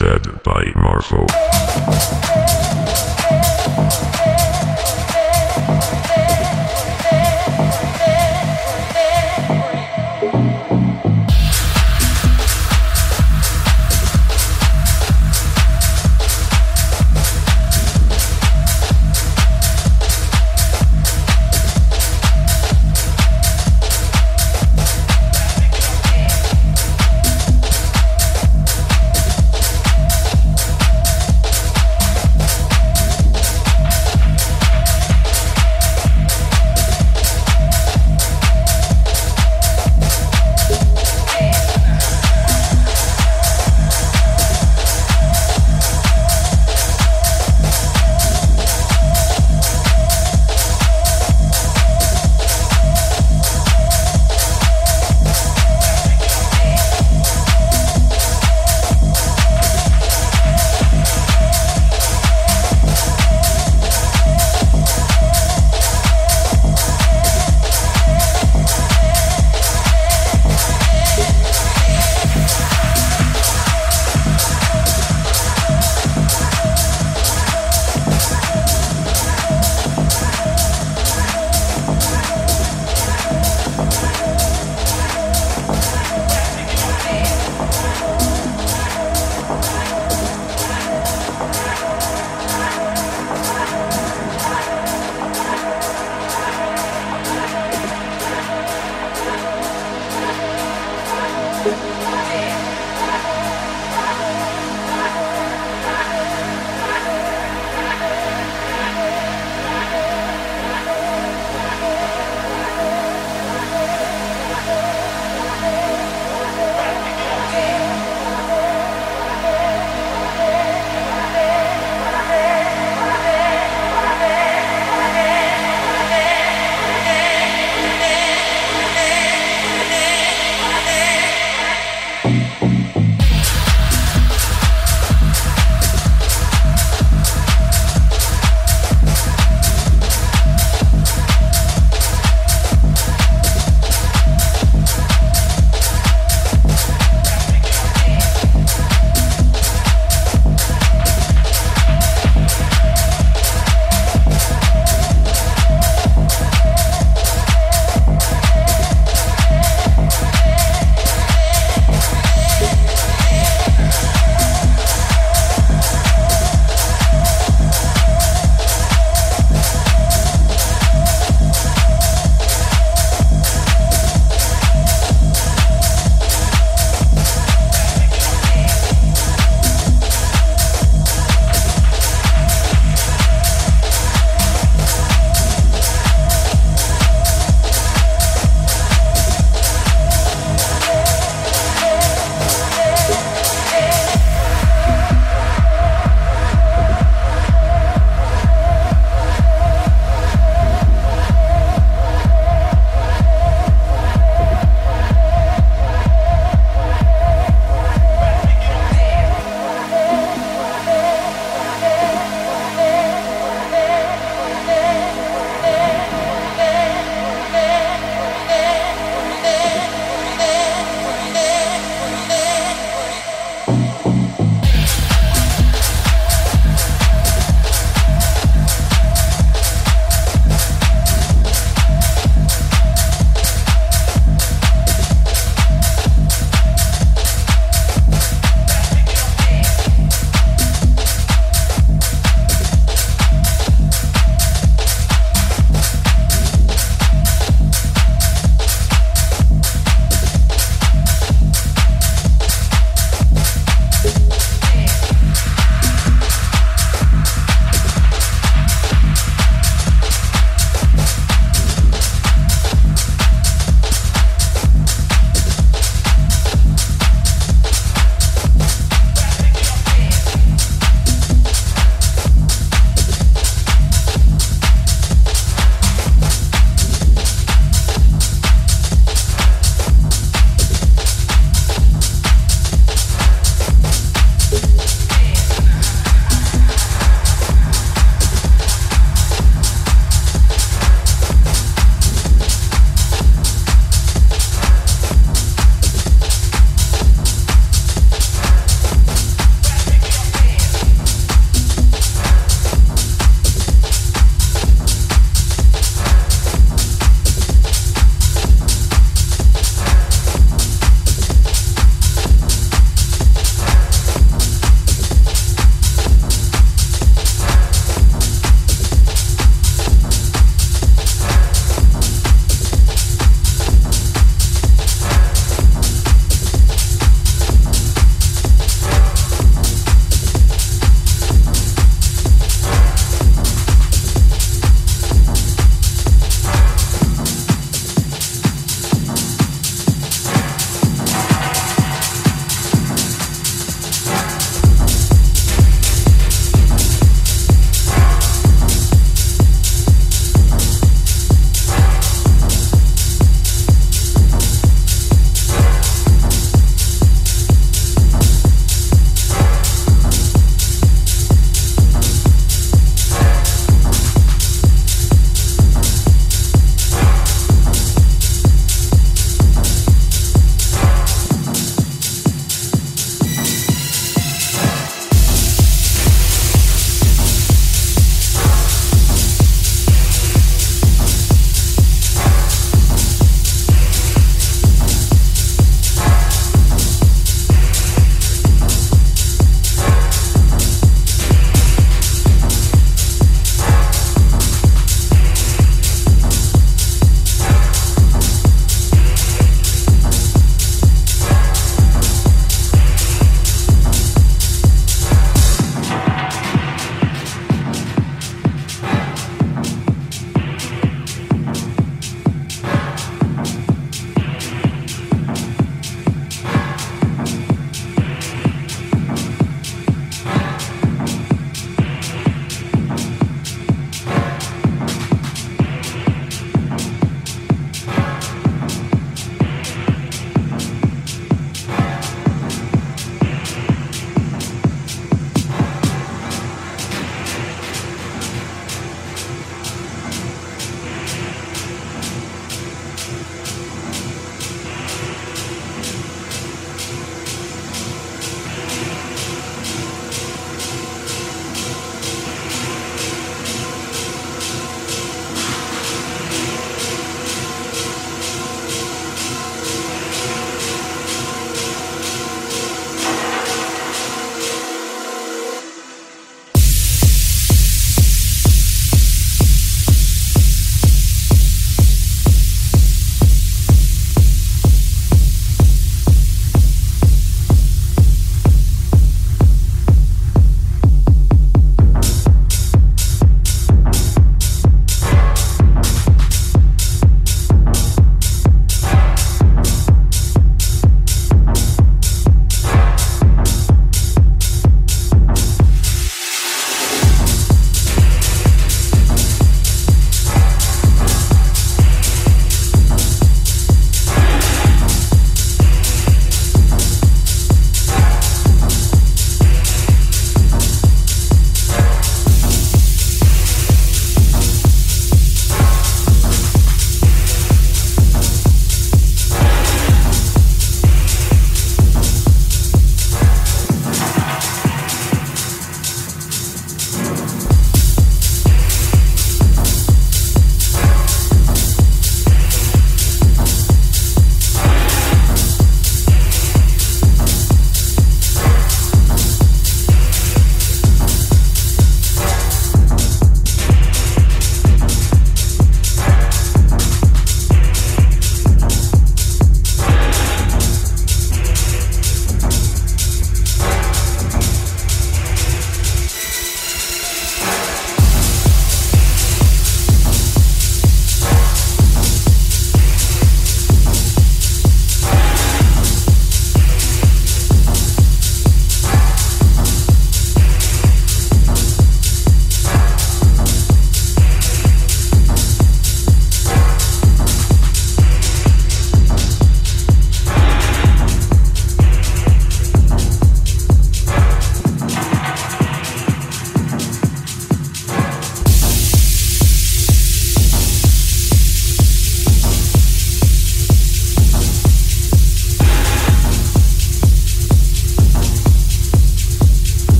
Mixed by Marfo.